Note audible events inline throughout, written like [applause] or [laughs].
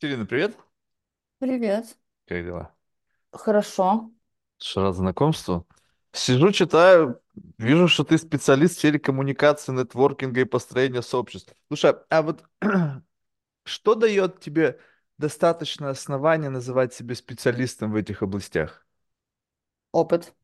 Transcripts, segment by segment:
Кирина, привет. Привет. Как дела? Хорошо. Что, рад знакомству? Сижу, читаю, вижу, что ты специалист в сфере коммуникации, нетворкинга и построения сообществ. Слушай, а вот [clears throat] что дает тебе достаточное основание называть себя специалистом в этих областях? Опыт.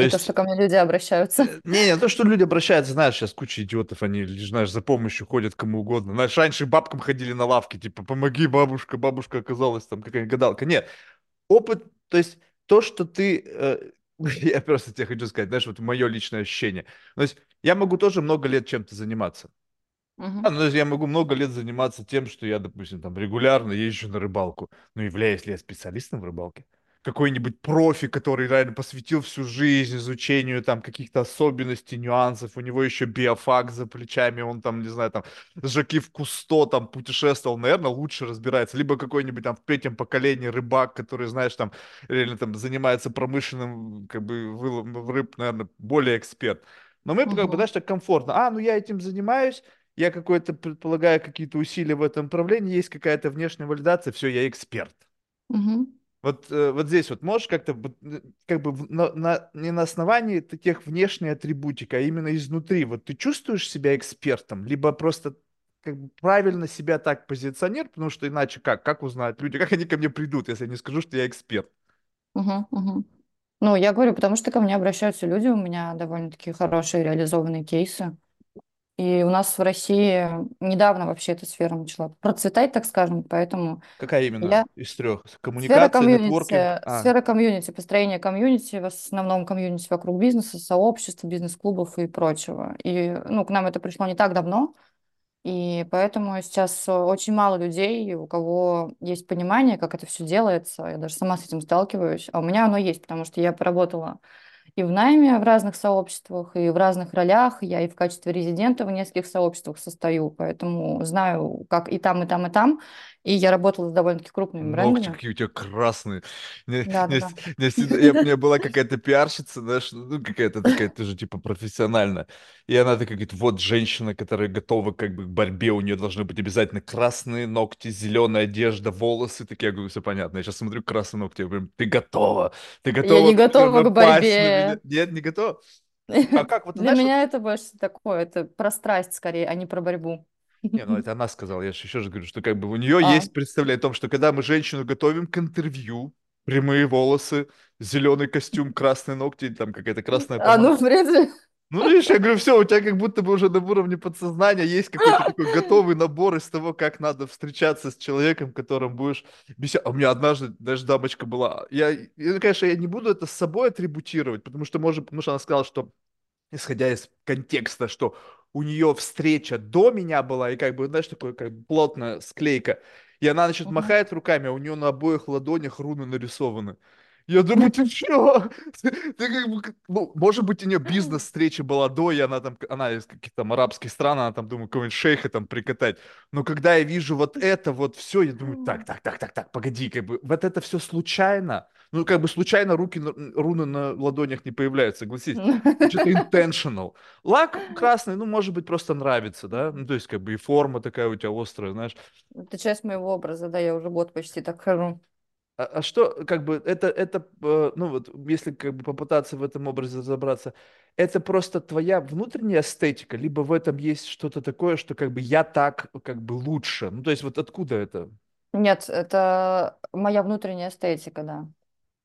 То то, есть, что ко мне люди обращаются. э, не, не то, что люди обращаются, знаешь, сейчас куча идиотов, они, лишь, знаешь, за помощью ходят кому угодно. Знаешь, раньше бабкам ходили на лавке, типа, помоги, бабушка, бабушка оказалась там какая-нибудь гадалка. Нет, опыт, то есть то, что ты, э, [laughs] я просто тебе хочу сказать, знаешь, вот мое личное ощущение. То есть я могу тоже много лет чем-то заниматься. А, Мгм. ну, то есть я могу много лет заниматься тем, что я, допустим, там регулярно езжу на рыбалку. Но являюсь ли я специалистом в рыбалке? Какой-нибудь профи, который реально посвятил всю жизнь изучению там каких-то особенностей, нюансов. У него еще биофак за плечами, он там, не знаю, там, Жаки в Кусто там путешествовал, наверное, лучше разбирается. Либо какой-нибудь там в третьем поколении рыбак, который, знаешь, там, реально там занимается промышленным, как бы, выловом рыб, наверное, более эксперт. Но мы, как бы, знаешь, так комфортно. А, ну я этим занимаюсь, я какой-то предполагаю какие-то усилия в этом направлении, есть какая-то внешняя валидация, все, я эксперт. Мгм. Вот, э, вот здесь вот можешь как-то э, как бы на, на- не на основании таких внешней атрибутик, а именно изнутри. Вот ты чувствуешь себя экспертом, либо просто как бы правильно себя так позиционируешь, потому что иначе как? Как узнают люди? Как они ко мне придут, если я не скажу, что я эксперт? Мгм. Мгм. Ну, я говорю, потому что ко мне обращаются люди, у меня довольно-таки хорошие реализованные кейсы. И у нас в России недавно вообще эта сфера начала процветать, так скажем, поэтому Какая именно я из трех? Сфера Коммуникация, нетворкинг? комьюнити, А, сфера комьюнити, построение комьюнити, в основном комьюнити вокруг бизнеса, сообществ, бизнес-клубов и прочего. И, ну, к нам это пришло не так давно, И поэтому сейчас очень мало людей, у кого есть понимание, как это все делается. Я даже сама с этим сталкиваюсь. А у меня оно есть, потому что я поработала и в найме в разных сообществах, и в разных ролях. Я и в качестве резидента в нескольких сообществах состою, поэтому знаю, как и там, и там, и там. И я работала с довольно-таки крупными Ногти брендами. какие у тебя красные. Мне, мне Да-да-да. с- мне всегда- я- у меня была какая-то пиарщица, знаешь, ну какая-то такая тоже типа профессиональная. И она такая говорит, вот женщина, которая готова как бы к борьбе, у нее должны быть обязательно красные ногти, зеленая одежда, волосы. Такие, я говорю, все понятно. Я сейчас смотрю красные ногти, я говорю, ты готова, ты Я готова не всё, готова к борьбе. Нет, не готова. А [laughs] как, вот Для знаешь, вот меня это больше такое, это про страсть скорее, а не про борьбу. Не, ну это она сказала, я же еще же говорю, что как бы у нее А, есть представление о том, что когда мы женщину готовим к интервью, прямые волосы, зеленый костюм, красные ногти, там какая-то красная а помада. ну, в принципе, Ну, видишь, я говорю, все, у тебя как будто бы уже на уровне подсознания есть какой-то такой готовый набор из того, как надо встречаться с человеком, которым будешь беседовать. А у меня однажды даже дамочка была. Я, я, конечно, я не буду это с собой атрибутировать, потому что, может, потому что она сказала, что исходя из контекста, что у нее встреча до меня была, и как бы, знаешь, такой как бы плотная склейка, и она, значит, Мгм. махает руками, а у нее на обоих ладонях руны нарисованы. Я думаю, ты чё? Ты, ты как бы, ну, может быть, у нее бизнес-встреча была до, и она там, она из каких-то там арабских стран, она там, думаю, какого-нибудь шейха там прикатать. Но когда я вижу вот это вот все, я думаю, так, так, так, так, так, погоди, как бы, вот это все случайно. Ну, как бы случайно руки, руны на ладонях не появляются, согласись. [laughs] Что-то intentional. Лак красный, ну, может быть, просто нравится, да? Ну, то есть, как бы и форма такая у тебя острая, знаешь. Это часть моего образа, да, я уже год почти так хожу. А, а что, как бы, это, это, э, ну, вот, если, как бы, попытаться в этом образе разобраться, это просто твоя внутренняя эстетика, либо в этом есть что-то такое, что, как бы, я так, как бы, лучше. Ну, то есть, вот откуда это? Нет, это моя внутренняя эстетика, да.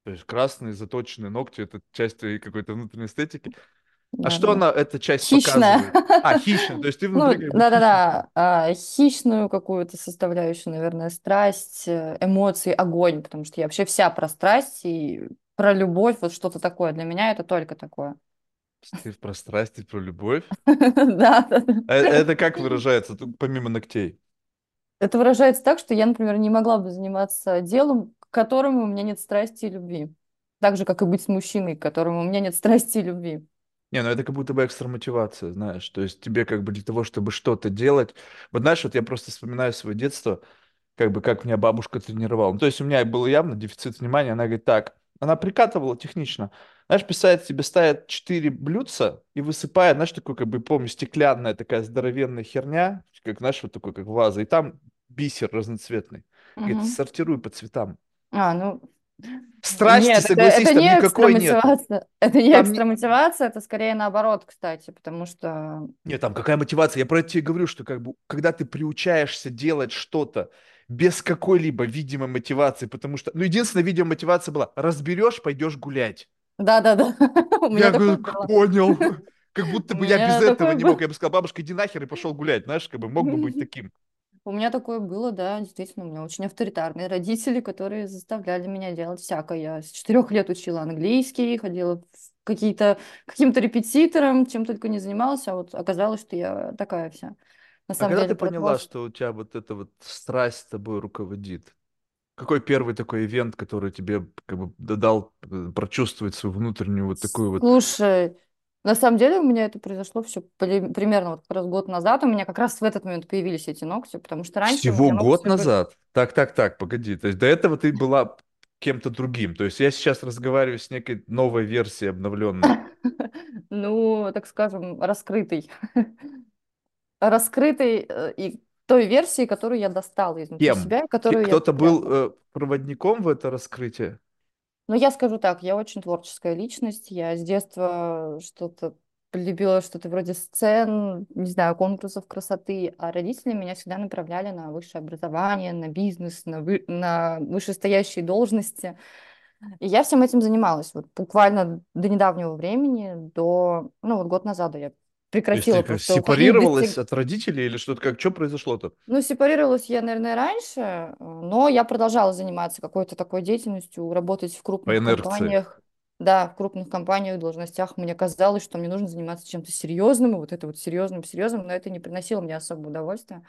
То есть, красные заточенные ногти– это часть твоей какой-то внутренней эстетики. А что Да-да-да. она, эта часть Хищная. показывает? А, хищная, то есть, ты Ну, внутри, хищный. да-да-да, а, хищную какую-то составляющую, наверное, страсть, э, эмоции, огонь, потому что я вообще вся про страсть и про любовь, вот что-то такое. Для меня это только такое. Ты про страсти, про любовь? [laughs] Да, да. А Это как выражается, помимо ногтей? Это выражается так, что я, например, не могла бы заниматься делом, к которому у меня нет страсти и любви. Так же, как и быть с мужчиной, к которому у меня нет [laughs] страсти и любви. Не, ну это как будто бы экстра мотивация, знаешь. То есть тебе как бы для того, чтобы что-то делать. Вот знаешь, вот я просто вспоминаю свое детство, как бы как меня бабушка тренировала. Ну, то есть у меня был явно дефицит внимания. Она говорит, так, она прикатывала технично. Знаешь, писает тебе, ставит четыре блюдца и высыпает, знаешь, такой, как бы, помню, стеклянная такая здоровенная херня, как, знаешь, вот такой, как ваза. И там бисер разноцветный. Говорит, Мгм. сортируй по цветам. А, ну, Страсти, нет, это, согласись, это там не никакой мотивация. Это не Там экстра не... мотивация, это скорее наоборот, кстати, потому что Нет, там какая мотивация? Я про это тебе говорю, что как бы, когда ты приучаешься делать что-то без какой-либо видимой мотивации, потому что, ну, единственная видимая мотивация была, разберешь, пойдешь гулять. Да-да-да, [laughs] Я говорю, понял. [laughs] Как будто бы я без этого не мог. Я бы сказал, бабушка, иди нахер и пошел гулять. Знаешь, как бы мог бы быть [laughs] таким. У меня такое было, да, действительно, у меня очень авторитарные родители, которые заставляли меня делать всякое. Я с четырех лет учила английский, ходила какие-то каким-то репетитором, чем только не занималась, а вот оказалось, что я такая вся. На А самом когда деле ты поняла, творчество. что у тебя вот эта вот страсть тобой руководит? Какой первый такой ивент, который тебе как бы дал э, прочувствовать свою внутреннюю вот такую вот... Слушай, на самом деле у меня это произошло все примерно вот как раз год назад. У меня как раз в этот момент появились эти ногти, потому что раньше Всего год ногти были... назад? Так, так, так, погоди. То есть до этого ты была кем-то другим. То есть я сейчас разговариваю с некой новой версией обновленной. [laughs] Ну, так скажем, раскрытый. [laughs] Раскрытой э, и той версии, которую я достала изнутри Кем? себя, и Ке- которую я Кто-то был э, проводником в это раскрытие? Но я скажу так, я очень творческая личность. Я с детства что-то полюбила, что-то вроде сцен, не знаю, конкурсов красоты, а родители меня всегда направляли на высшее образование, на бизнес, на, вы- на вышестоящие должности. И я всем этим занималась. Вот буквально до недавнего времени, до, ну вот год назад я То есть ты прекратила сепарировалась от родителей или что-то как? Что произошло-то? Ну, сепарировалась я, наверное, раньше, но я продолжала заниматься какой-то такой деятельностью, работать в крупных компаниях. Да, в крупных компаниях, должностях. Мне казалось, что мне нужно заниматься чем-то серьезным, и вот это вот серьезным, серьезным, но это не приносило мне особого удовольствия.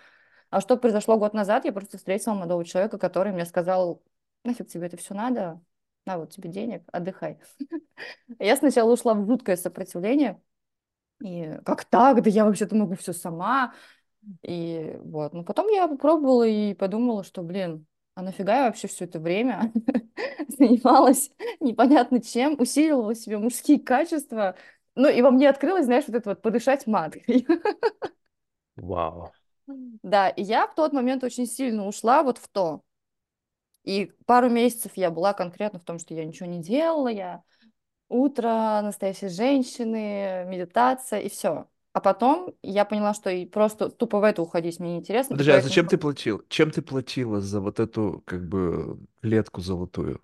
А что произошло год назад? Я просто встретила молодого человека, который мне сказал, нафиг тебе это все надо, на вот тебе денег, отдыхай. [laughs] Я сначала ушла в жуткое сопротивление, и как так, да я вообще-то могу все сама. И вот, но потом я попробовала и подумала, что, блин, а нафига я вообще все это время [laughs] занималась непонятно чем, усиливала себе мужские качества. Ну, и во мне открылось, знаешь, вот это вот подышать маткой. [laughs] Вау. Да, и я в тот момент очень сильно ушла вот в то. И пару месяцев я была конкретно в том, что я ничего не делала, я утро, настоящей женщины, медитация и все. А потом я поняла, что и просто тупо в это уходить мне неинтересно, Подожди, а поэтому зачем ты платил? Чем ты платила за вот эту, как бы, клетку золотую?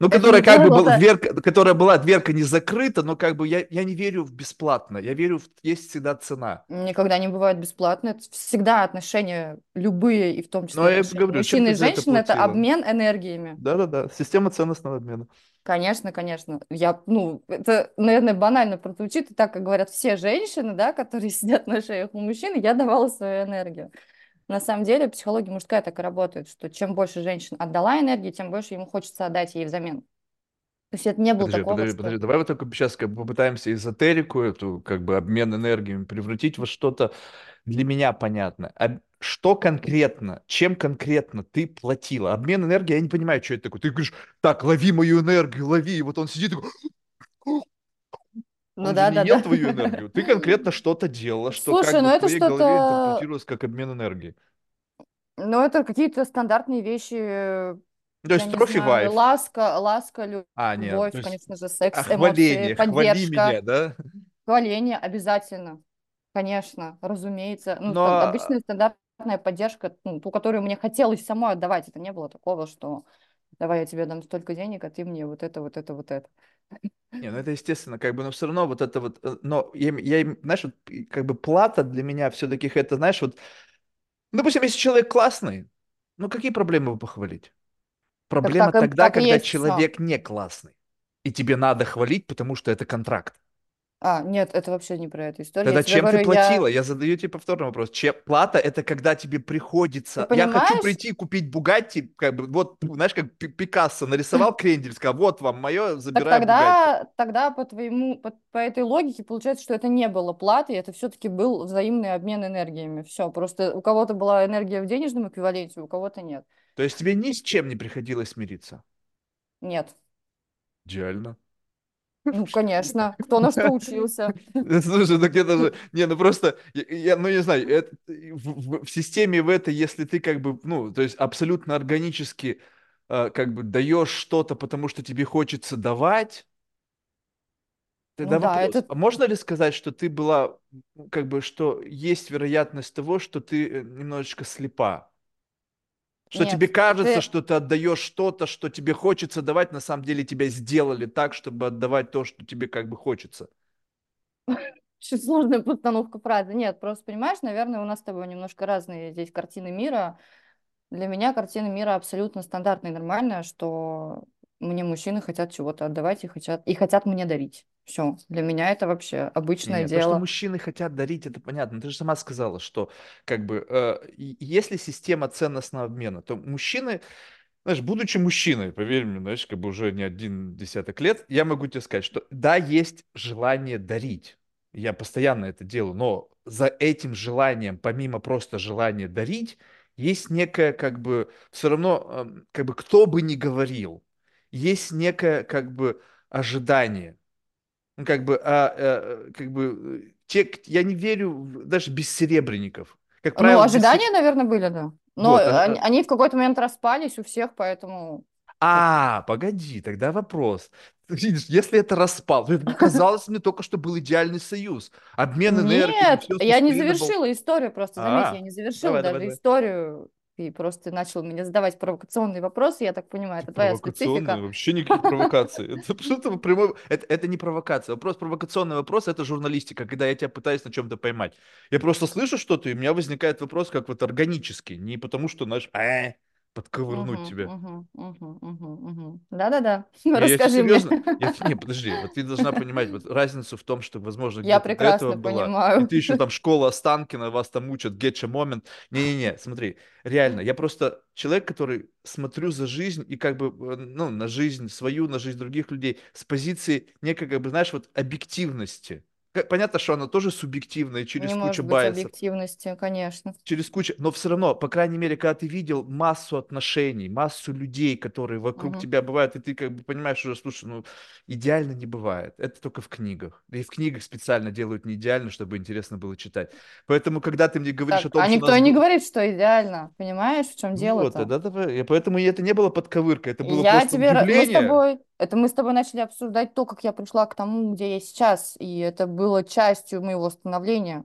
Ну, это которая как бы было был, то дверка, которая была дверка не закрыта, но как бы я, я не верю в бесплатно. Я верю в есть всегда цена. никогда не бывает бесплатно. Это всегда отношения любые, и в том Но числе я и отношения говорю, ты и это женщины, это платила? обмен энергиями. Да-да-да, система ценностного обмена. Конечно, конечно. Я, ну, это, наверное, банально прозвучит, и так как говорят все женщины, да, которые [laughs] сидят на шеях у мужчин, я давала свою энергию. На самом деле психология мужская так и работает, что чем больше женщин отдала энергии, тем больше ему хочется отдать ей взамен. То есть это не было Подожди, такого, подожди, подожди. что... Давай вот только сейчас как бы попытаемся эзотерику, эту как бы обмен энергиями превратить во что-то для меня понятно. А что конкретно, чем конкретно ты платила? Обмен энергией, я не понимаю, что это такое. Ты говоришь, так, лови мою энергию, лови. И вот он сидит такой, Ну он да, да, да. твою энергию. Ты конкретно что-то делала, что Слушай, как ну бы в это твоей голове что-то интерпретировалось как обмен энергией. Ну, это какие-то стандартные вещи, э, То есть трофи вайф. ласка, ласка, лю- А, нет, любовь, есть конечно же, а, секс, эмоции, хваление, хвали поддержка, меня, да? хваление обязательно, конечно, разумеется. Ну, Но а, обычная стандартная поддержка, ну, ту, которую мне хотелось самой отдавать, это не было такого, что давай я тебе дам столько денег, а ты мне вот это, вот это, вот это. Не, ну это естественно, как бы, но все равно вот это вот, э, но я, я, знаешь, вот, как бы плата для меня все-таки это, знаешь, вот, допустим, если человек классный, ну какие проблемы его похвалить? Так, Проблема так, и- тогда, так когда есть человек не классный, и тебе надо хвалить, потому что это контракт. А, нет, это вообще не про эту историю. Я Тогда тебе чем ты говорю, платила? я... Я задаю тебе повторный вопрос. Чем плата это когда тебе Ты приходится. Я хочу прийти и купить Бугатти, как бы вот, знаешь, как Пи- Пикассо нарисовал крендель, сказал, вот вам мое, Так забираю Бугатти. тогда, тогда по твоему, по, по этой логике получается, что это не было платой, это все-таки был взаимный обмен энергиями. Все, просто у кого-то была энергия в денежном эквиваленте, у кого-то нет. То есть тебе ни с чем не приходилось смириться. Нет. Идеально. Ну, конечно, кто на что учился. [laughs] Слушай, так это же... Не, ну просто, я, ну не знаю, это, в, в- в системе в этой, если ты как бы, ну, то есть абсолютно органически э, как бы даешь что-то, потому что тебе хочется давать, Ну тогда да, вопрос, это а можно ли сказать, что ты была, ну, как бы, что есть вероятность того, что ты э, немножечко слепа? Что тебе нет. кажется, Это что ты отдаешь что-то, что тебе хочется давать, на самом деле тебя сделали так, чтобы отдавать то, что тебе как бы хочется. очень сложная постановка фразы. Нет, просто понимаешь, наверное, у нас с тобой немножко разные здесь картины мира. Для меня картина мира абсолютно стандартная и нормальная, что мне мужчины хотят чего-то отдавать и хотят, и хотят мне дарить. Все. Для меня это вообще обычное Не-не, то, что дело. мужчины хотят дарить, это понятно. Ты же сама сказала, что как бы э, если система ценностного обмена, то мужчины, знаешь, будучи мужчиной, поверь мне, знаешь, как бы уже не один десяток лет, я могу тебе сказать, что да, есть желание дарить. Я постоянно это делаю, но за этим желанием, помимо просто желания дарить, есть некое, как бы, все равно, эм, как бы, кто бы ни говорил, есть некое, как бы, ожидание. Ну, как бы, а, э, как бы, э, те, я не верю даже без серебрянников. Как Ну, правило, без се- ожидания, наверное, были, да. Но Вот, ож- они, э, они в какой-то момент распались у всех, поэтому а, погоди, тогда вопрос. Видишь, если это распал, это казалось мне только что был идеальный союз. Обмен энергиями, Нет, я не завершила историю, просто заметь, я А, не завершила даже историю. Ты просто начал мне задавать провокационные вопросы, я так понимаю, это твоя специфика. вообще никаких [laughs] провокаций. Это что-то прямой... Это, это не провокация. Вопрос, провокационный вопрос, это журналистика, когда я тебя пытаюсь на чем-то поймать. Я просто слышу что-то, и у меня возникает вопрос как вот органический. Не потому что, знаешь, э, подковырнуть Мгм, тебя. Да-да-да, [laughs] я расскажи мне. серьезно. Я, [laughs] не, подожди, вот ты должна понимать вот разницу в том, что, возможно, Я до этого прекрасно была, и ты еще там [laughs] школа Останкина, вас там учат getcha момент. Не-не-не, смотри, реально, я просто человек, который смотрю за жизнь и как бы, э, ну, на жизнь свою, на жизнь других людей с позиции некой, как бы, знаешь, вот объективности. Понятно, что она тоже субъективная через Не кучу байсов, объективности, конечно. через кучу, но все равно, по крайней мере, когда ты видел массу отношений, массу людей, которые вокруг Мгм. тебя бывают, и ты как бы понимаешь уже, слушай, ну, идеально не бывает. Это только в книгах. Да и в книгах специально делают не идеально, чтобы интересно было читать. Поэтому, когда ты мне говоришь о Так, том, а что у никто нас не говорит, что идеально. Понимаешь, в чем Ну вот, дело-то? тогда давай. И поэтому и это не было подковырка, это было Я просто тебе, ра- мы с удивление. тобой, это мы с тобой начали обсуждать то, как я пришла к тому, где я сейчас, и это было частью моего становления.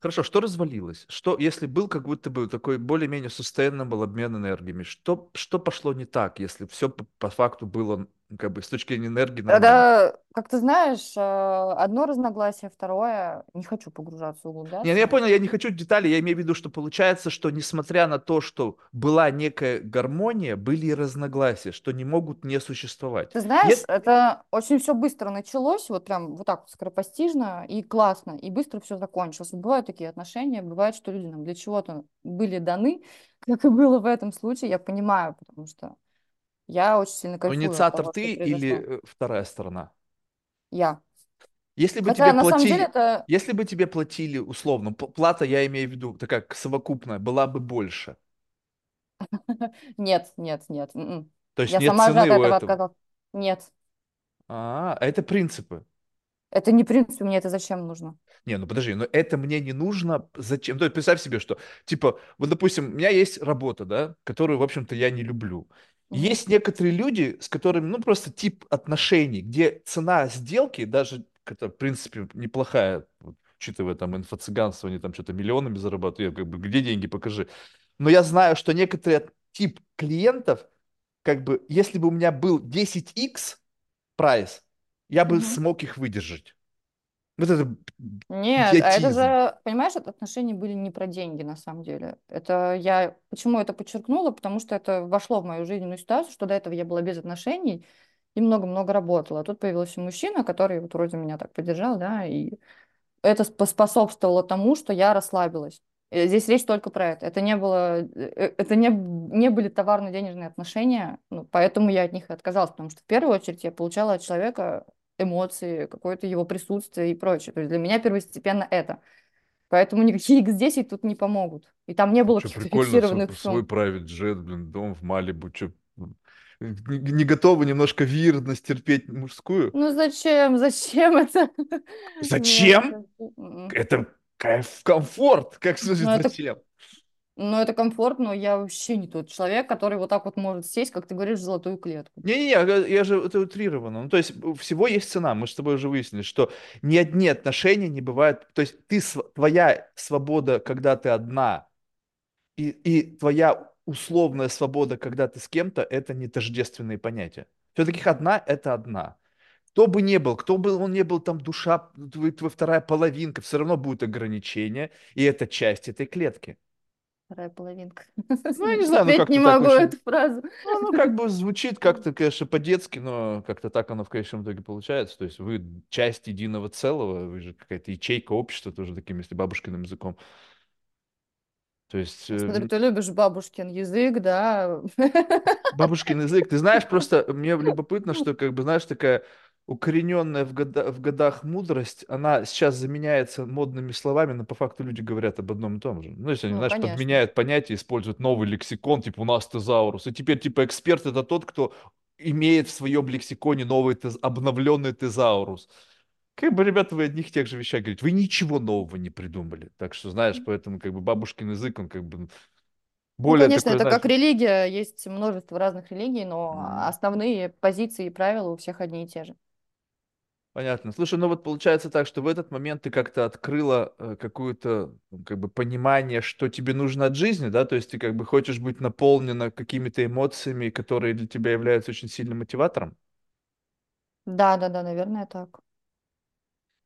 Хорошо, что развалилось? Что, если был как будто бы такой более-менее sustainable обмен энергиями, что, что пошло не так, если все по, по факту было, как бы, с точки зрения энергии нормально? Это, как ты знаешь, э, одно разногласие, второе, не хочу погружаться, Не, ну я углубляться. понял, я не хочу деталей, я имею в виду, что получается, что несмотря на то, что была некая гармония, были и разногласия, что не могут не существовать. Ты знаешь, Ес- это очень все быстро началось, вот прям вот так вот скоропостижно и классно, и быстро все закончилось. Бывают такие отношения, бывает, что люди нам для чего-то были даны, [laughs] как и было в этом случае, я понимаю, потому что я очень сильно Но кайфую от инициатор того, ты или э, вторая сторона? Я. Если бы Хотя тебе самом деле платили, это если бы тебе платили условно, плата, я имею в виду, такая совокупная, была бы больше. [laughs] нет, нет, нет. м-м. То есть Я нет сама от цены у этого этого. отказалась. Нет, А, это принципы. это не принцип, мне это зачем нужно? Не, ну подожди, но это мне не нужно. Зачем? То есть представь себе, что, типа, вот, допустим, у меня есть работа, да, которую, в общем-то, я не люблю. Есть некоторые люди, с которыми, ну, просто тип отношений, где цена сделки, даже, это, в принципе, неплохая, учитывая там инфо-цыганство, они там что-то миллионами зарабатывают, я как бы, где деньги, покажи. Но я знаю, что некоторые тип клиентов, как бы, если бы у меня был 10x прайс, я бы Мгм. смог их выдержать. Вот это Нет, а это идиотизм. же, понимаешь, отношения были не про деньги на самом деле. Это я, почему это подчеркнула? Потому что это вошло в мою жизненную ситуацию, что до этого я была без отношений и много-много работала. А тут появился мужчина, который вот вроде меня так поддержал, да, и это поспособствовало тому, что я расслабилась. Э, Здесь речь только про это. Это не было, э, это не, не были товарно-денежные отношения, ну, поэтому я от них и отказалась, потому что в первую очередь я получала от человека эмоции, какое-то его присутствие и прочее. То есть для меня первостепенно это. Поэтому никакие X10 тут не помогут. И там не было каких-то свой, фиксированных свой сумм. private jet, блин, дом в Малибу, что... Не, готова немножко вирность терпеть мужскую? Ну зачем? Зачем это? [laughs] Нет. Зачем? м-м. Это кайф, комфорт. Как Ну слушать, это, ну это комфортно, но я вообще не тот человек, который вот так вот может сесть, как ты говоришь, в золотую клетку. Не-не-не, я я же это утрировано. Ну, то есть всего есть цена. Мы с тобой уже выяснили, что ни одни отношения не бывают. То есть ты, твоя свобода, когда ты одна, и, и твоя условная свобода, когда ты с кем-то, это не тождественные понятия. Все-таки одна– это одна. Кто бы ни был, кто бы он ни был, там душа, твоя, вторая половинка, все равно будут ограничения, и это часть этой клетки. Вторая половинка. Ну, я не [laughs] знаю, ну Терпеть не могу очень... эту фразу. Ну, оно как бы звучит [laughs] как-то, конечно, по-детски, но как-то так оно в конечном итоге получается. То есть вы часть единого целого, вы же какая-то ячейка общества, тоже таким, если бабушкиным языком. То есть э, смотрю, ты любишь бабушкин язык, да? бабушкин язык, ты знаешь, просто мне любопытно, [laughs] что, как бы, знаешь, такая укорененная в, года, в годах мудрость, она сейчас заменяется модными словами, но по факту люди говорят об одном и том же. Ну, если они, Ну, знаешь, конечно. подменяют понятия, используют новый лексикон, типа у нас тезаурус, и теперь, типа, эксперт это тот, кто имеет в своем лексиконе новый тез, обновленный тезаурус. Как бы, ребята, вы одних тех же вещах говорите, вы ничего нового не придумали. Так что, знаешь, поэтому, как бы, бабушкин язык, он, как бы, Ну, более конечно, такой, это знаешь, как религия, есть множество разных религий, но основные позиции и правила у всех одни и те же. Понятно. Слушай, ну вот получается так, что в этот момент ты как-то открыла э, какое-то ну, как бы понимание, что тебе нужно от жизни, да, то есть ты как бы хочешь быть наполнена какими-то эмоциями, которые для тебя являются очень сильным мотиватором. Да, да, да, наверное, так.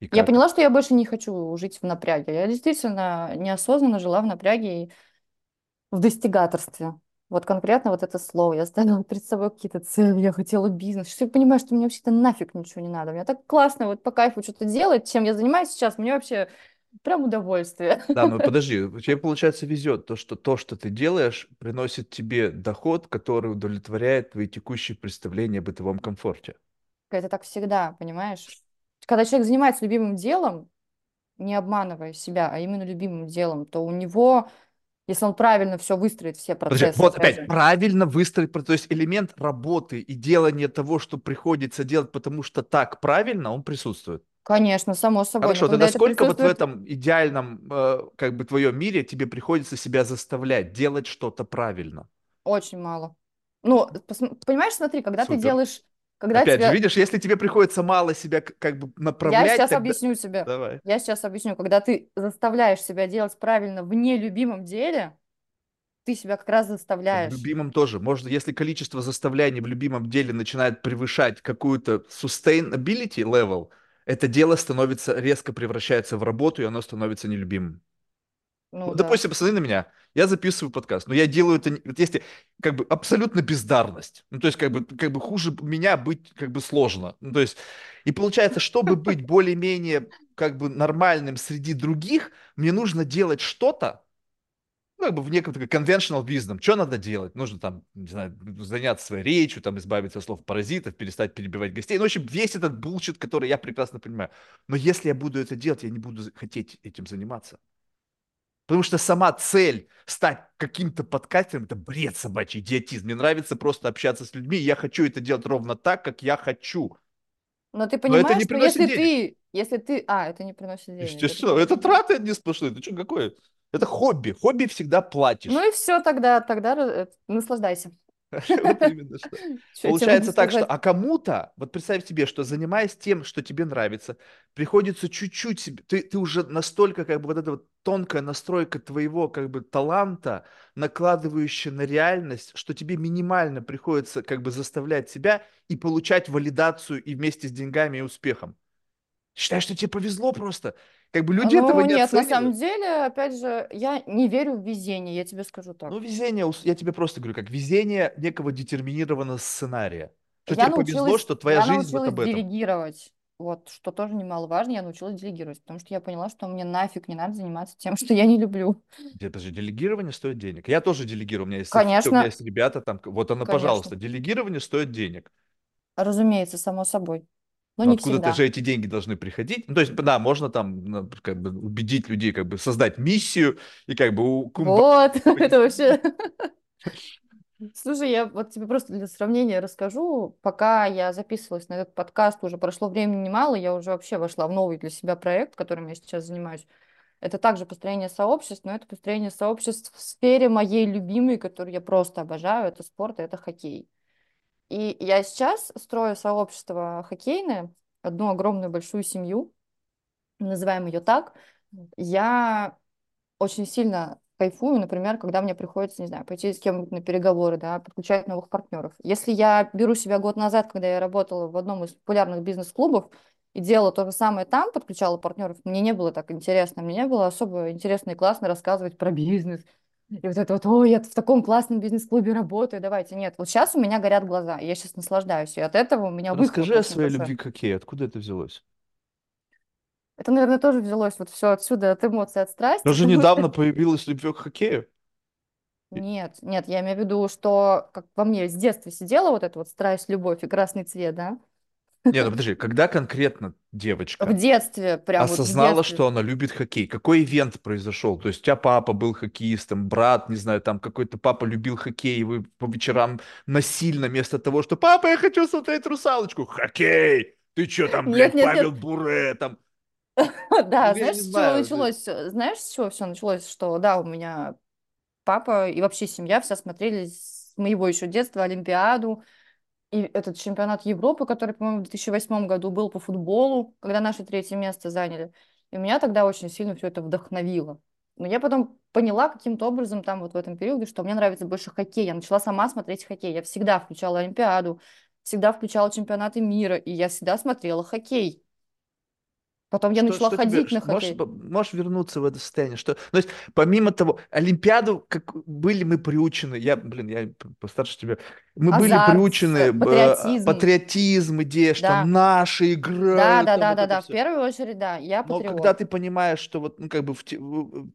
И Я как? поняла, что я больше не хочу жить в напряге. Я действительно неосознанно жила в напряге и в достигаторстве. Вот конкретно вот это слово. Я ставила [laughs] перед собой какие-то цели, я хотела бизнес. Сейчас я понимаю, что мне вообще-то нафиг ничего не надо. Мне так классно вот по кайфу что-то делать, чем я занимаюсь сейчас. Мне вообще прям удовольствие. Да, но [laughs] подожди, тебе, получается, везет то, что то, что ты делаешь, приносит тебе доход, который удовлетворяет твои текущие представления о бытовом комфорте. Это так всегда, понимаешь? Когда человек занимается любимым делом, не обманывая себя, а именно любимым делом, то у него, если он правильно все выстроит, все Подожди, процессы, вот опять правильно выстроить, то есть элемент работы и делания того, что приходится делать, потому что так правильно, он присутствует. конечно, само собой, Хорошо, тогда сколько вот в присутствует этом идеальном, э, как бы, твоем мире тебе приходится себя заставлять делать что-то правильно? очень мало. Ну, понимаешь, смотри, когда ты Супер. делаешь, когда Опять же, тебя... видишь, если тебе приходится мало себя как бы Я направлять, сейчас тогда... объясню тебе. Давай. Я сейчас объясню. Когда ты заставляешь себя делать правильно в нелюбимом деле, ты себя как раз В заставляешь. любимом тоже. Можно, если количество заставляний в любимом деле начинает превышать какую-то sustainability level, это дело становится, резко превращается в работу, и оно становится нелюбимым. Ну Вот, да. допустим, посмотри на меня. Я записываю подкаст, но я делаю это, вот если как бы абсолютно бездарность. Ну, то есть, как бы, как бы хуже меня быть как бы сложно. Ну, то есть, и получается, чтобы [laughs] быть более-менее как бы нормальным среди других, мне нужно делать что-то, ну, как бы в неком такой conventional wisdom. Что надо делать? Нужно там, не знаю, заняться своей речью, там, избавиться от слов паразитов, перестать перебивать гостей. Ну, в общем, весь этот bullshit, который я прекрасно понимаю. Но если я буду это делать, я не буду хотеть этим заниматься. Потому что сама цель стать каким-то подкастером– это бред собачий, идиотизм. Мне нравится просто общаться с людьми, я хочу это делать ровно так, как я хочу. Но ты Но это понимаешь, не что если денег. ты, если ты, а, это не приносит денег, это Естественно, это точно. траты одни сплошные. Ты что, какое? Это хобби. Хобби всегда платишь. Ну и все тогда, тогда э, наслаждайся. [laughs] Вот именно что. [laughs] Получается так, что, а кому-то, вот представь себе, что занимаясь тем, что тебе нравится, приходится чуть-чуть себе, ты, ты уже настолько, как бы, вот эта вот тонкая настройка твоего, как бы, таланта, накладывающая на реальность, что тебе минимально приходится, как бы, заставлять себя и получать валидацию и вместе с деньгами и успехом. Считай, что тебе повезло просто. Как бы люди этого Ну не нет, на оценивают. самом деле, опять же, я не верю в везение, я тебе скажу Ну, так. везение, ус- я тебе просто говорю, как везение некого детерминированного сценария. Что Я тебе повезло, что твоя я жизнь вот об этом. делегировать. Вот, что тоже немаловажно, я научилась делегировать, потому что я поняла, что мне нафиг не надо заниматься тем, [laughs] что я не люблю. Де- Подожди, делегирование стоит денег. Я тоже делегирую. У меня есть София, у меня Конечно, есть ребята там. Вот оно, конечно, пожалуйста. Делегирование стоит денег. разумеется, само собой, но Но откуда-то же эти деньги должны приходить. Ну, то есть, да, можно там ну, как бы убедить людей, как бы создать миссию и как бы кумба- Вот, [laughs] это вообще Слушай, я вот тебе просто для сравнения расскажу. Пока я записывалась на этот подкаст, уже прошло времени немало, я уже вообще вошла в новый для себя проект, которым я сейчас занимаюсь. Это также построение сообществ, но это построение сообществ в сфере моей любимой, которую я просто обожаю. Это спорт, и это хоккей. И я сейчас строю сообщество хоккейное, одну огромную большую семью, называем ее так. Я очень сильно кайфую, например, когда мне приходится, не знаю, пойти с кем-нибудь на переговоры, да, подключать новых партнеров. Если я беру себя год назад, когда я работала в одном из популярных бизнес-клубов и делала то же самое там, подключала партнеров, мне не было так интересно, мне было особо интересно и классно рассказывать про бизнес. И вот это вот, ой, я в таком классном бизнес-клубе работаю, давайте. Нет, вот сейчас у меня горят глаза, я сейчас наслаждаюсь, и от этого у меня Расскажи о своей любви к хоккею. Откуда это взялось? Это, наверное, тоже взялось вот все отсюда, от эмоций, от страсти, Даже потому недавно появилась любовь к хоккею. Нет, нет, я имею в виду, что как во мне с детства сидела вот эта вот страсть, любовь и красный цвет, да? Не, ну подожди, когда конкретно В девочка детстве, прям вот в осознала, детстве. что она любит хоккей? Какой ивент произошел? То есть у тебя папа был хоккеистом, брат, не знаю, там какой-то папа любил хоккей, и вы по вечерам насильно вместо того, что «Папа, я хочу смотреть «Русалочку», «Хоккей!» Ты чё там, Нет, блядь, нет, нет. Павел Буре, там, [laughs] Да, ну, знаешь, с чего началось? Знаешь, с чего все началось? Что, да, у меня папа и вообще семья вся смотрели с моего еще детства Олимпиаду, и этот чемпионат Европы, который, по-моему, в 2008 году был по футболу, когда наши третье место заняли. И меня тогда очень сильно все это вдохновило. Но я потом поняла каким-то образом там вот в этом периоде, что мне нравится больше хоккей. Я начала сама смотреть хоккей. Я всегда включала Олимпиаду, всегда включала чемпионаты мира, и я всегда смотрела хоккей. Потом я Что, начала что тебе, ходить на ш- можешь, хоккей. по- можешь вернуться в это состояние? Что, ну, то есть, помимо того, Олимпиаду, как были мы приучены, я, блин, я постарше тебя, мы были Азарт, приучены, с- б, э, патриотизм. патриотизм, идея, что Да, наши да, играют, да, там да, вот да, да. В все. первую очередь, да, я Но когда патриот. ты понимаешь, что вот, ну, как бы, в в- в-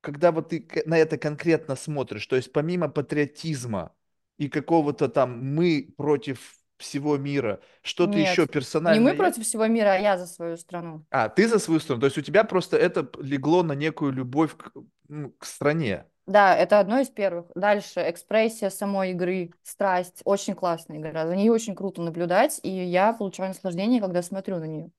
когда вот ты на это конкретно смотришь, то есть помимо патриотизма и какого-то там мы против всего мира, что-то еще Нет, не персонально мы есть? против всего мира, а я за свою страну. А, ты за свою страну. То есть у тебя просто это легло на некую любовь к, ну, к стране. Да, это одно из первых. Дальше экспрессия самой игры, страсть. Очень классная игра. За ней очень круто наблюдать, и я получаю наслаждение, когда смотрю на нее.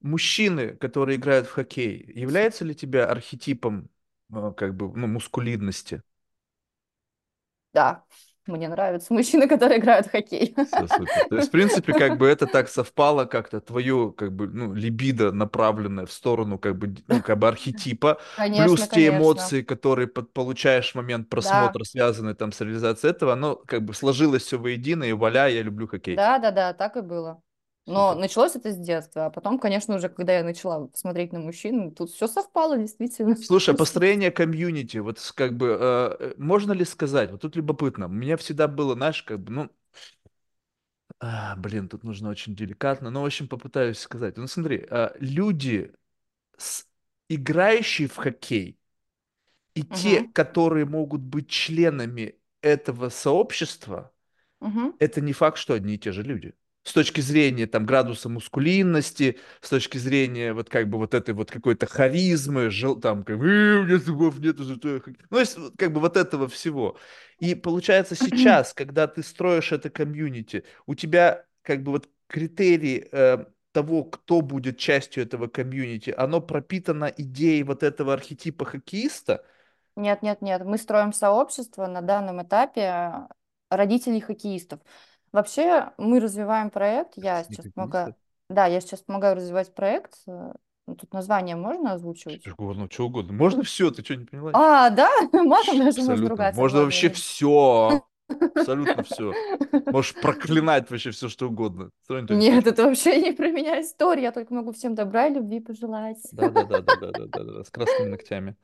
Мужчины, которые играют в хоккей, являются ли тебя архетипом, э, как бы, ну, мускулинности? Да, мне нравятся мужчины, которые играют в хоккей. Все супер. То есть, в [laughs] принципе, как бы это так совпало как-то, твое, как бы, ну, либидо, направленное в сторону, как бы, ну, как бы архетипа, плюс Конечно, те конечно. эмоции, которые под- получаешь в момент Да, просмотра, связанные там с реализацией этого, оно как бы сложилось все воедино, и вуаля, я люблю хоккей. да, да, да, так и было. Но Супер. началось это с детства, а потом, конечно, уже когда я начала смотреть на мужчин, тут все совпало, действительно. Слушай, а построение комьюнити, вот как бы, э, э, можно ли сказать, вот тут любопытно, у меня всегда было, знаешь, как бы, ну, а, блин, тут нужно очень деликатно, но, в общем, попытаюсь сказать. Ну, смотри, а, люди, с- играющие в хоккей, и те, Угу, которые могут быть членами этого сообщества, угу. это не факт, что одни и те же люди. С точки зрения там градуса мускулинности, с точки зрения вот как бы вот этой вот какой-то харизмы, жел, там как бы, «Э, у меня зубов нету, зато я хоккей». Ну, есть как бы вот этого всего. И получается сейчас, [clears throat] когда ты строишь это комьюнити, у тебя как бы вот критерии э, того, кто будет частью этого комьюнити, оно пропитано идеей вот этого архетипа хоккеиста. Нет, нет, нет. Мы строим сообщество на данном этапе родителей хоккеистов. Вообще, мы развиваем проект. Я сейчас помогаю. Да, я сейчас помогаю развивать проект. Э, ну, Тут название можно озвучивать? Угодно, что угодно. Можно все, ты что, не поняла? А, да? [laughs] Матом даже можно ругаться. Можно вообще все. Абсолютно все. [laughs] Можешь проклинать вообще все, что угодно. Нет, это вообще не про меня история. Я только могу всем добра и любви пожелать. Да, да, да, да, да, да, да, да, с красными ногтями.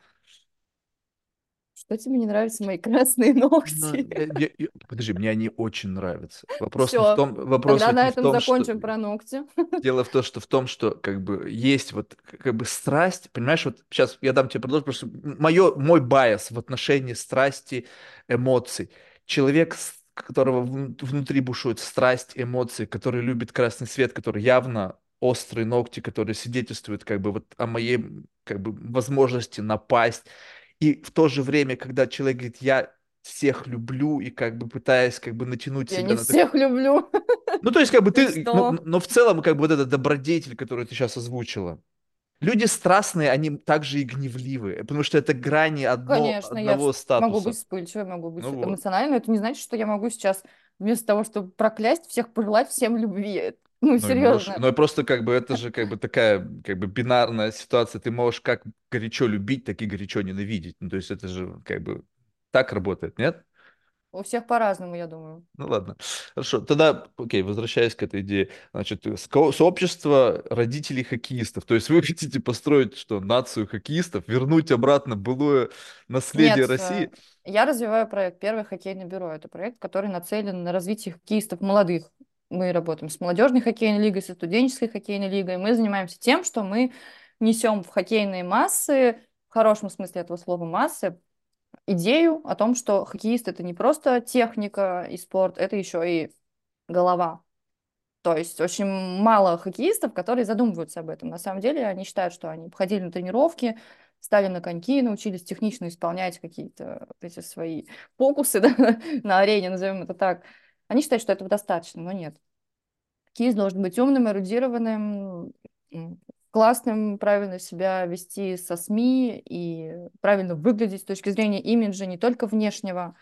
Что тебе не нравятся мои [laughs] красные Ну, ногти? я- я- подожди, мне они очень нравятся. Вопрос в том, вопрос тогда на этом том, что закончим про ногти. [laughs] дело в том, что в том, что как бы есть вот как бы страсть, понимаешь, вот сейчас я дам тебе продолжить, потому что мое, мой байс в отношении страсти, эмоций. Человек, которого вну- внутри бушует страсть, эмоции, который любит красный свет, который явно острые ногти, которые свидетельствуют как бы вот о моей как бы возможности напасть. И в то же время, когда человек говорит, я всех люблю и как бы пытаясь как бы натянуть Я себя не на так... всех люблю. [laughs] Ну, то есть как бы Ты но, что? но в целом как бы вот этот добродетель, который ты сейчас озвучила. Люди страстные, они также и гневливые, потому что это грани одно, Конечно, я одного вс- могу быть статуса. вспыльчивой, могу быть Ну вот. эмоциональной, но это не значит, что я могу сейчас вместо того, чтобы проклясть всех, пожелать всем любви. Ну, Ну и можешь, серьезно. ну просто как бы это же как бы такая как бы бинарная ситуация. Ты можешь как горячо любить, так и горячо ненавидеть. Ну то есть это же как бы так работает, нет? У всех по-разному, я думаю. Ну ладно. Хорошо. Тогда, окей, возвращаясь к этой идее. Значит, сообщество родителей хоккеистов. То есть вы [laughs] хотите построить что, нацию хоккеистов, вернуть обратно былое наследие Нет, э, России? я развиваю проект «Первое хоккейное бюро». Это проект, который нацелен на развитие хоккеистов молодых. Мы работаем с молодежной хоккейной лигой, со студенческой хоккейной лигой. Мы занимаемся тем, что мы несем в хоккейные массы, в хорошем смысле этого слова массы, идею о том, что хоккеист это не просто техника и спорт, это еще и голова. То есть очень мало хоккеистов, которые задумываются об этом. На самом деле они считают, что они ходили на тренировки, стали на коньки, научились технично исполнять какие-то эти свои фокусы [laughs] да, на арене, назовем это так. Они считают, что этого достаточно, но нет. Хоккеист должен быть умным, эрудированным, классным, правильно себя вести со СМИ и правильно выглядеть с точки зрения имиджа не только внешнего,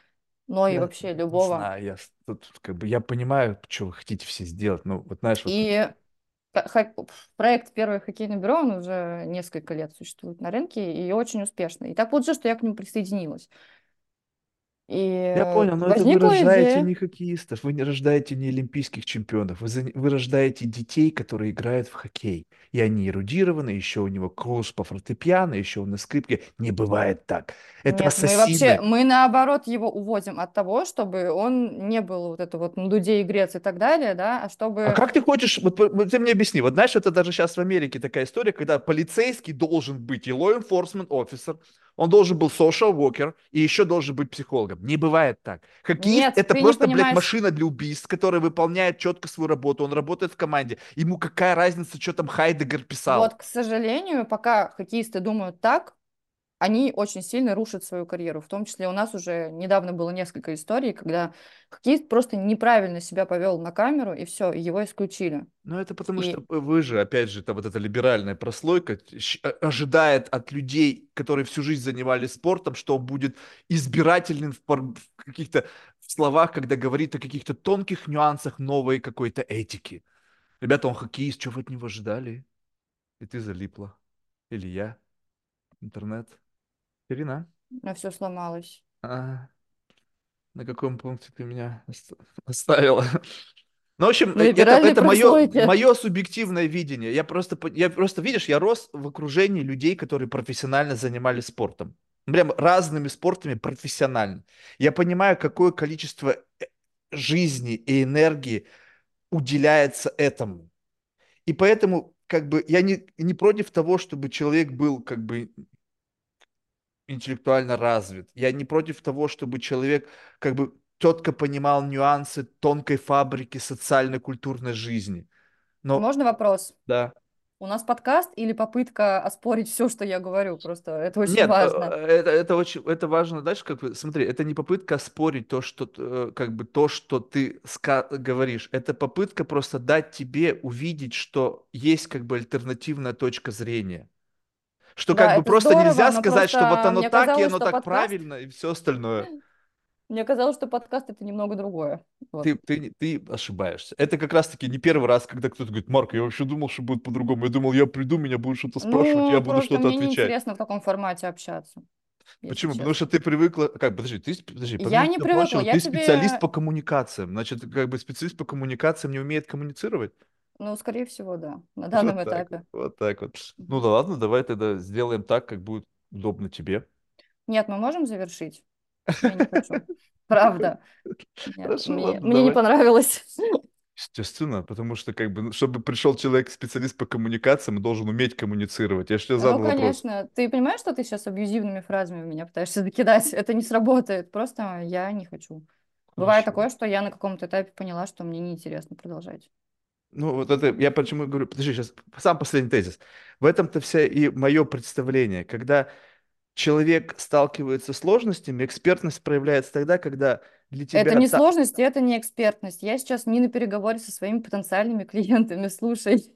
но и Я вообще не любого. знаю, я тут как бы я понимаю, что вы хотите все сделать. Ну, вот знаешь, вот И х- хо- проект «Первое хоккейное бюро», он уже несколько лет существует на рынке и очень успешный. И так получилось, что я к нему присоединилась. И Я э, понял, но это вы возникла рождаете идея, не хоккеистов, вы не рождаете не олимпийских чемпионов, вы, за- вы рождаете детей, которые играют в хоккей. И они эрудированы, еще у него курс по фортепиано, еще он на скрипке. Не бывает так. Это нет, мы вообще, ассасины. мы наоборот его уводим от того, чтобы он не был вот это вот на дуде и грец и так далее, да, а А чтобы как ты хочешь, вот, по- вот ты мне объясни, вот знаешь, это даже сейчас в Америке такая история, когда полицейский должен быть и law enforcement officer, он должен был social worker и еще должен быть психологом. Не бывает так. Хоккеист нет, это просто, блядь, машина для убийств, которая выполняет четко свою работу, он работает в команде. Ему какая разница, что там Хайдегер вот, писал? к сожалению, пока хоккеисты думают так, они очень сильно рушат свою карьеру. В том числе у нас уже недавно было несколько историй, когда хоккеист просто неправильно себя повел на камеру, и все, его исключили. Ну, это потому И что вы же, опять же, это вот эта либеральная прослойка а- ожидает от людей, которые всю жизнь занимались спортом, что он будет избирательным в, в каких-то словах, когда говорит о каких-то тонких нюансах новой какой-то этики. Ребята, он хоккеист, что вы от него ожидали? И ты залипла. Или я. Интернет. Ирина, все сломалось. а, на каком пункте ты меня ост- оставила? [laughs] Ну, в общем, э, это, это мое, мое субъективное видение. Я просто, я просто, видишь, я рос в окружении людей, которые профессионально занимались спортом. Прям разными спортами профессионально. Я понимаю, какое количество э, жизни и энергии уделяется этому. И поэтому, как бы, я не, не против того, чтобы человек был, как бы, интеллектуально развит. Я не против того, чтобы человек как бы четко понимал нюансы тонкой фабрики социальной культурной жизни. Но Можно вопрос? да. У нас подкаст или попытка оспорить все, что я говорю? Просто это очень Нет, э, важно. это, это очень это важно дальше, как бы, смотри, это не попытка спорить то, что э, как бы то, что ты ска- говоришь, это попытка просто дать тебе увидеть, что есть как бы альтернативная точка зрения. Что как Да, бы это просто здорово, нельзя сказать, что вот просто оно мне так, и оно так подкаст, правильно, и все остальное. мне казалось, что подкаст это немного другое. Вот. Ты, ты, ты ошибаешься. Это как раз-таки не первый раз, когда кто-то говорит, Марк, я вообще думал, что будет по-другому. Я думал, я приду, меня будут что-то спрашивать, я Ну, буду просто что-то мне отвечать. неинтересно в таком формате общаться, Почему? Потому что ты привыкла... Как, подожди, ты, подожди, Я не привыкла, прочего, я ты специалист тебе, по коммуникациям. Значит, как бы специалист по коммуникациям не умеет коммуницировать? Ну, скорее всего, да, на [laughs] данном так вот, этапе. вот так вот. Ну да ладно, давай тогда сделаем так, как будет удобно тебе. Нет, мы можем завершить? [laughs] Я не хочу. Правда. Нет, Хорошо, мне, ладно, мне не понравилось. Естественно, потому что, как бы, ну, чтобы пришел человек, специалист по коммуникациям, должен уметь коммуницировать. Я же тебе Ну, задал вопрос. конечно. Ты понимаешь, что ты сейчас абьюзивными фразами в меня пытаешься закидать? Это не сработает. Просто я не хочу. Бывает Хорошо. такое, что я на каком-то этапе поняла, что мне неинтересно продолжать. Ну, вот это, я почему говорю, подожди, сейчас, сам последний тезис. В этом-то вся и мое представление, когда человек сталкивается с сложностями, экспертность проявляется тогда, когда для Это тебя не та... сложность, это не экспертность. Я сейчас не на переговоре со своими потенциальными клиентами, слушай.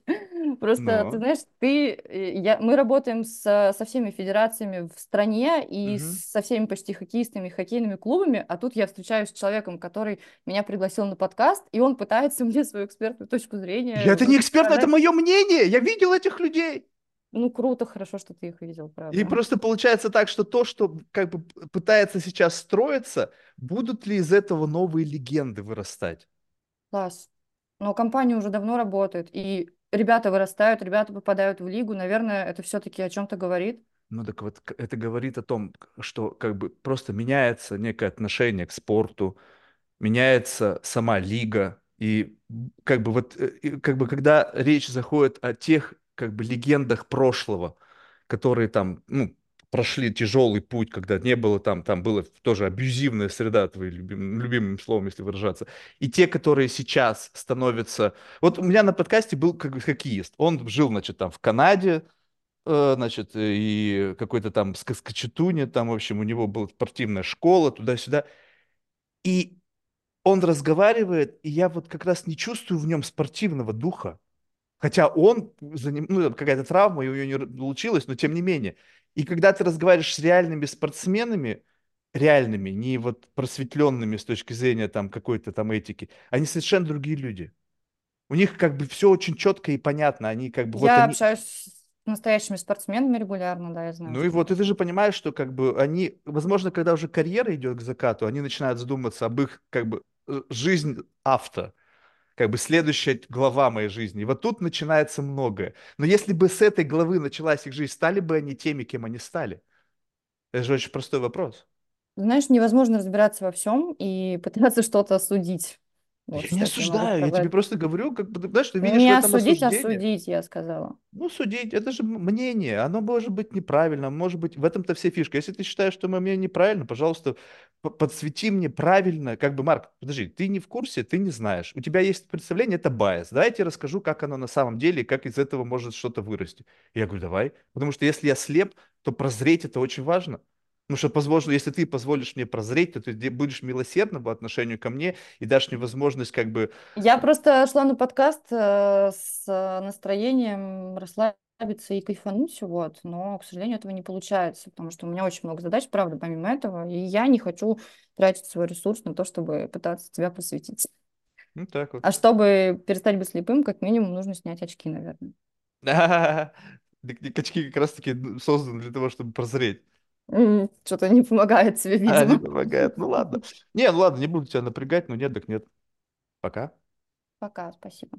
Просто, ты Но... знаешь, ты, э, я, мы работаем со, со всеми федерациями в стране и Мгм. со всеми почти хоккеистами, хоккейными клубами, а тут я встречаюсь с человеком, который меня пригласил на подкаст, и он пытается [laughs] мне свою экспертную точку Я зрения это не эксперт, это мое мнение. Я видел этих людей. Ну, круто, хорошо, что ты их видел, И правда. просто получается так, что то, что как бы пытается сейчас строиться, будут ли из этого новые легенды вырастать? Класс. Но компания уже давно работает, и ребята вырастают, ребята попадают в лигу. Наверное, это все-таки о чем-то говорит. Ну так вот, это говорит о том, что как бы просто меняется некое отношение к спорту, меняется сама лига. И как бы вот, э, как бы когда речь заходит о тех как бы легендах прошлого, которые там, ну, прошли тяжелый путь, когда не было там, там было тоже абьюзивная среда, твоим любим- любимым словом, если выражаться, и те, которые сейчас становятся... Вот у меня на подкасте был как хоккеист, он жил, значит, там в Канаде, э, значит, и какой-то там ска- скачетуне, там, в общем, у него была спортивная школа, туда-сюда, и он разговаривает, и я вот как раз не чувствую в нем спортивного духа. Хотя он, за ним, ну, какая-то травма, и у него не получилось, но тем не менее. И когда ты разговариваешь с реальными спортсменами, реальными, не вот просветленными с точки зрения там какой-то там этики, они совершенно другие люди. У них как бы все очень четко и понятно. Они как бы вот Я они... общаюсь с настоящими спортсменами регулярно, да, я знаю, Ну и вот, и ты же понимаешь, что как бы они, возможно, когда уже карьера идет к закату, они начинают задумываться об их как бы э, жизнь авто. Как бы следующая глава моей жизни. И вот тут начинается многое. Но если бы с этой главы началась их жизнь, стали бы они теми, кем они стали? Это же очень простой вопрос. Знаешь, невозможно разбираться во всем и пытаться [laughs] что-то судить. Я Вот не что я могу осуждаю, я тебе просто говорю, как бы, знаешь, ты видишь Не осудить, а судить, я сказала. Ну, судить, это же мнение, оно может быть неправильно, может быть, в этом-то вся фишка. Если ты считаешь, что мое мнение неправильно, пожалуйста, подсвети мне правильно, как бы, Марк, подожди, ты не в курсе, ты не знаешь, у тебя есть представление, это bias, давай я тебе расскажу, как оно на самом деле, как из этого может что-то вырасти. Я говорю, давай, потому что если я слеп, то прозреть это очень важно. Потому что, позволь, если ты позволишь мне прозреть, то ты де- будешь милосердным по отношению ко мне и дашь мне возможность как бы Я просто шла на подкаст э, с э, настроением расслабиться и кайфануть, вот, но, к сожалению, этого не получается, потому что у меня очень много задач, правда, помимо этого, и я не хочу тратить свой ресурс на то, чтобы пытаться тебя просветить. ну так вот. А чтобы перестать быть слепым, как минимум, нужно снять очки, наверное. [laughs] Качки как раз-таки ну, созданы для того, чтобы прозреть. Что-то не помогает себе, [laughs] А, не видимо. помогает. Ну ладно. Не, ну ладно, не буду тебя напрягать, но нет, так нет. Пока. Пока, спасибо.